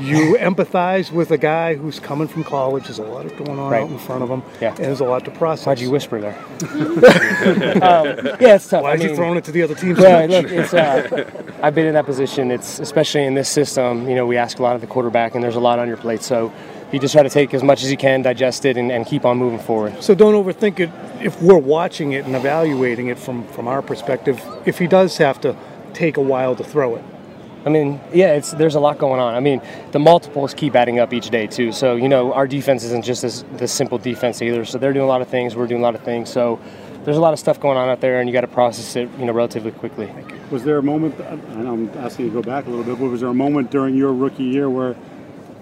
you empathize with a guy who's coming from college. There's a lot of going on Right. out in front of him, Yeah. and there's a lot to process. Why'd you whisper there? um, yeah, it's tough. Why I is you mean- throwing it to the other teams? Well, look, it's, uh, I've been in that position. It's especially in this system. You know, we ask a lot of the quarterback, and there's a lot on your plate. So you just try to take as much as you can, digest it, and, and keep on moving forward. So don't overthink it. If we're watching it and evaluating it from from our perspective, if he does have to take a while to throw it, I mean, yeah, it's there's a lot going on. I mean, the multiples keep adding up each day too. So you know, our defense isn't just this, this simple defense either. So they're doing a lot of things. We're doing a lot of things. So there's a lot of stuff going on out there, and you got to process it, you know, relatively quickly. Was there a moment, and I'm asking you to go back a little bit, but was there a moment during your rookie year where,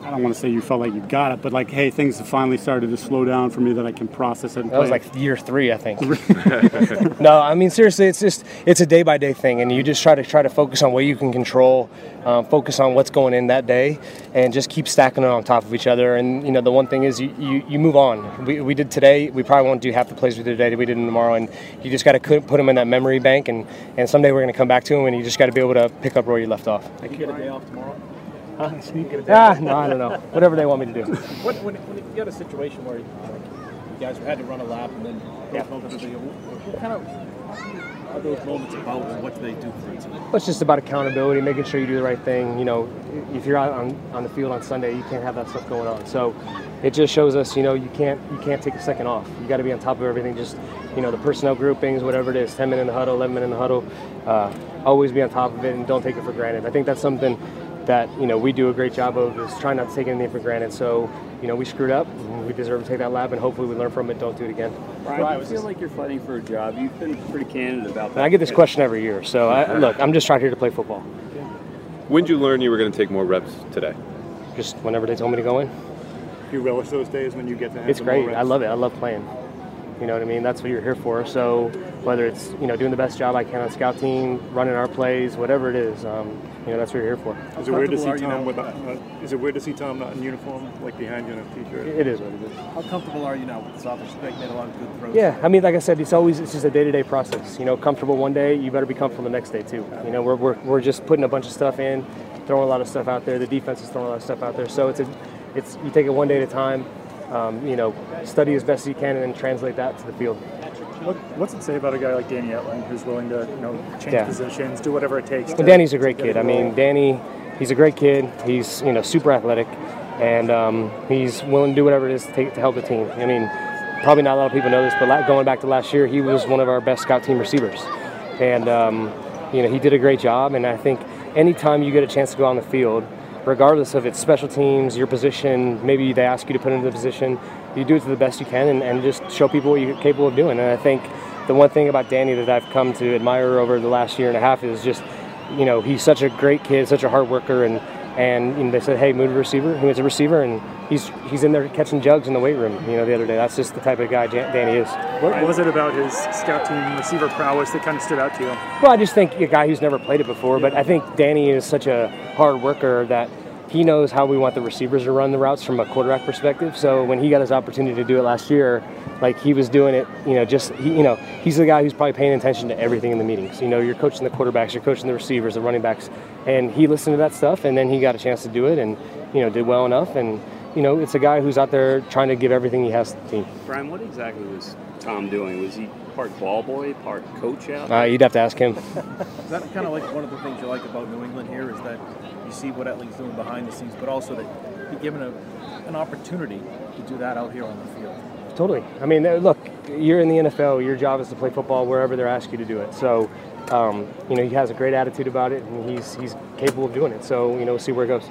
I don't want to say you felt like you got it, but like, hey, things have finally started to slow down for me that I can process it and That was play like year three, I think. no, I mean seriously, it's just it's a day by day thing, and you just try to try to focus on what you can control, um, focus on what's going in that day, and just keep stacking it on top of each other. And you know, the one thing is you, you, you move on. We, we did today. We probably won't do half the plays we did today that we did tomorrow, and you just got to put them in that memory bank, and and someday we're going to come back to them, and you just got to be able to pick up where you left off. You get a day off tomorrow. Ah, no, I don't know. Whatever they want me to do. When, when, when you got a situation where like, you guys had to run a lap and then Yeah. Coach Holmes said, what, kind of are those moments about and what do they do for you? It's just about accountability, making sure you do the right thing. You know, if you're out on, on the field on Sunday, you can't have that stuff going on. So it just shows us, you know, you can't you can't take a second off. You got to be on top of everything. Just you know, the personnel groupings, whatever it is, 10 minutes in the huddle, 11 minutes in the huddle. Uh, always be on top of it and don't take it for granted. I think that's something that you know we do a great job of is trying not to take anything for granted. So you know, we screwed up. We deserve to take that lap, and hopefully we learn from it. Don't do it again. Brian, do you feel like you're fighting for a job? You've been pretty candid about that. I get this question every year. So I, look, I'm just trying here to play football. When did you learn you were going to take more reps today? Just whenever they told me to go in. You relish those days when you get to have It's great. more I love it. I love playing. You know what I mean? That's what you're here for. So whether it's you know doing the best job I can on scout team, running our plays, whatever it is, um, you know that's what you're here for. Is it weird to see comfortable are you Tom now with? with Uh, is it weird to see Tom not in uniform, like behind you in a t-shirt? It is what it is. How comfortable are you now with this offense? You made a lot of good throws. Yeah, I mean, like I said, it's always it's just a day-to-day process. You know, comfortable one day, you better be comfortable the next day too. You know, we're, we're, we're just putting a bunch of stuff in, throwing a lot of stuff out there. The defense is throwing a lot of stuff out there. So it's a, it's you take it one day at a time. Um, you know, study as best you can and then translate that to the field. What, what's it say about a guy like Danny Etling who's willing to, you know, change Yeah. positions, do whatever it takes? Well, to- Danny's a great kid. I mean. Danny, he's a great kid. He's you know super athletic, and um, he's willing to do whatever it is to, take, to help the team. I mean, probably not a lot of people know this, but going back to last year, he was one of our best scout team receivers, and um, you know he did a great job. And I think anytime you get a chance to go on the field, regardless of its special teams, your position, maybe they ask you to put into the position, you do it to the best you can, and, and just show people what you're capable of doing. And I think the one thing about Danny that I've come to admire over the last year and a half is just you know, he's such a great kid, such a hard worker, and and you know, they said, hey, move to receiver. He was a receiver, and he's he's in there catching jugs in the weight room. You know, the other day. That's just the type of guy Jan- Danny is. What was it about his scout team receiver prowess that kind of stood out to you? Well, I just think a guy who's never played it before, but I think Danny is such a hard worker that he knows how we want the receivers to run the routes from a quarterback perspective. So when he got his opportunity to do it last year, like he was doing it, you know, just he, you know, he's the guy who's probably paying attention to everything in the meetings. You know, you're coaching the quarterbacks, you're coaching the receivers, the running backs, and he listened to that stuff, and then he got a chance to do it, and you know, did well enough, and you know, it's a guy who's out there trying to give everything he has to the team. Brian, what exactly was Tom doing? Was he part ball boy, part coach out? Uh, you'd have to ask him. Is that kind of like one of the things you like about New England here is that you see what Etling's doing behind the scenes, but also that you're given a, an opportunity to do that out here on the field. Totally. I mean, uh, look, you're in the NFL. Your job is to play football wherever they're asking you to do it. So, um, you know, he has a great attitude about it, and he's he's capable of doing it. So, you know, see where it goes.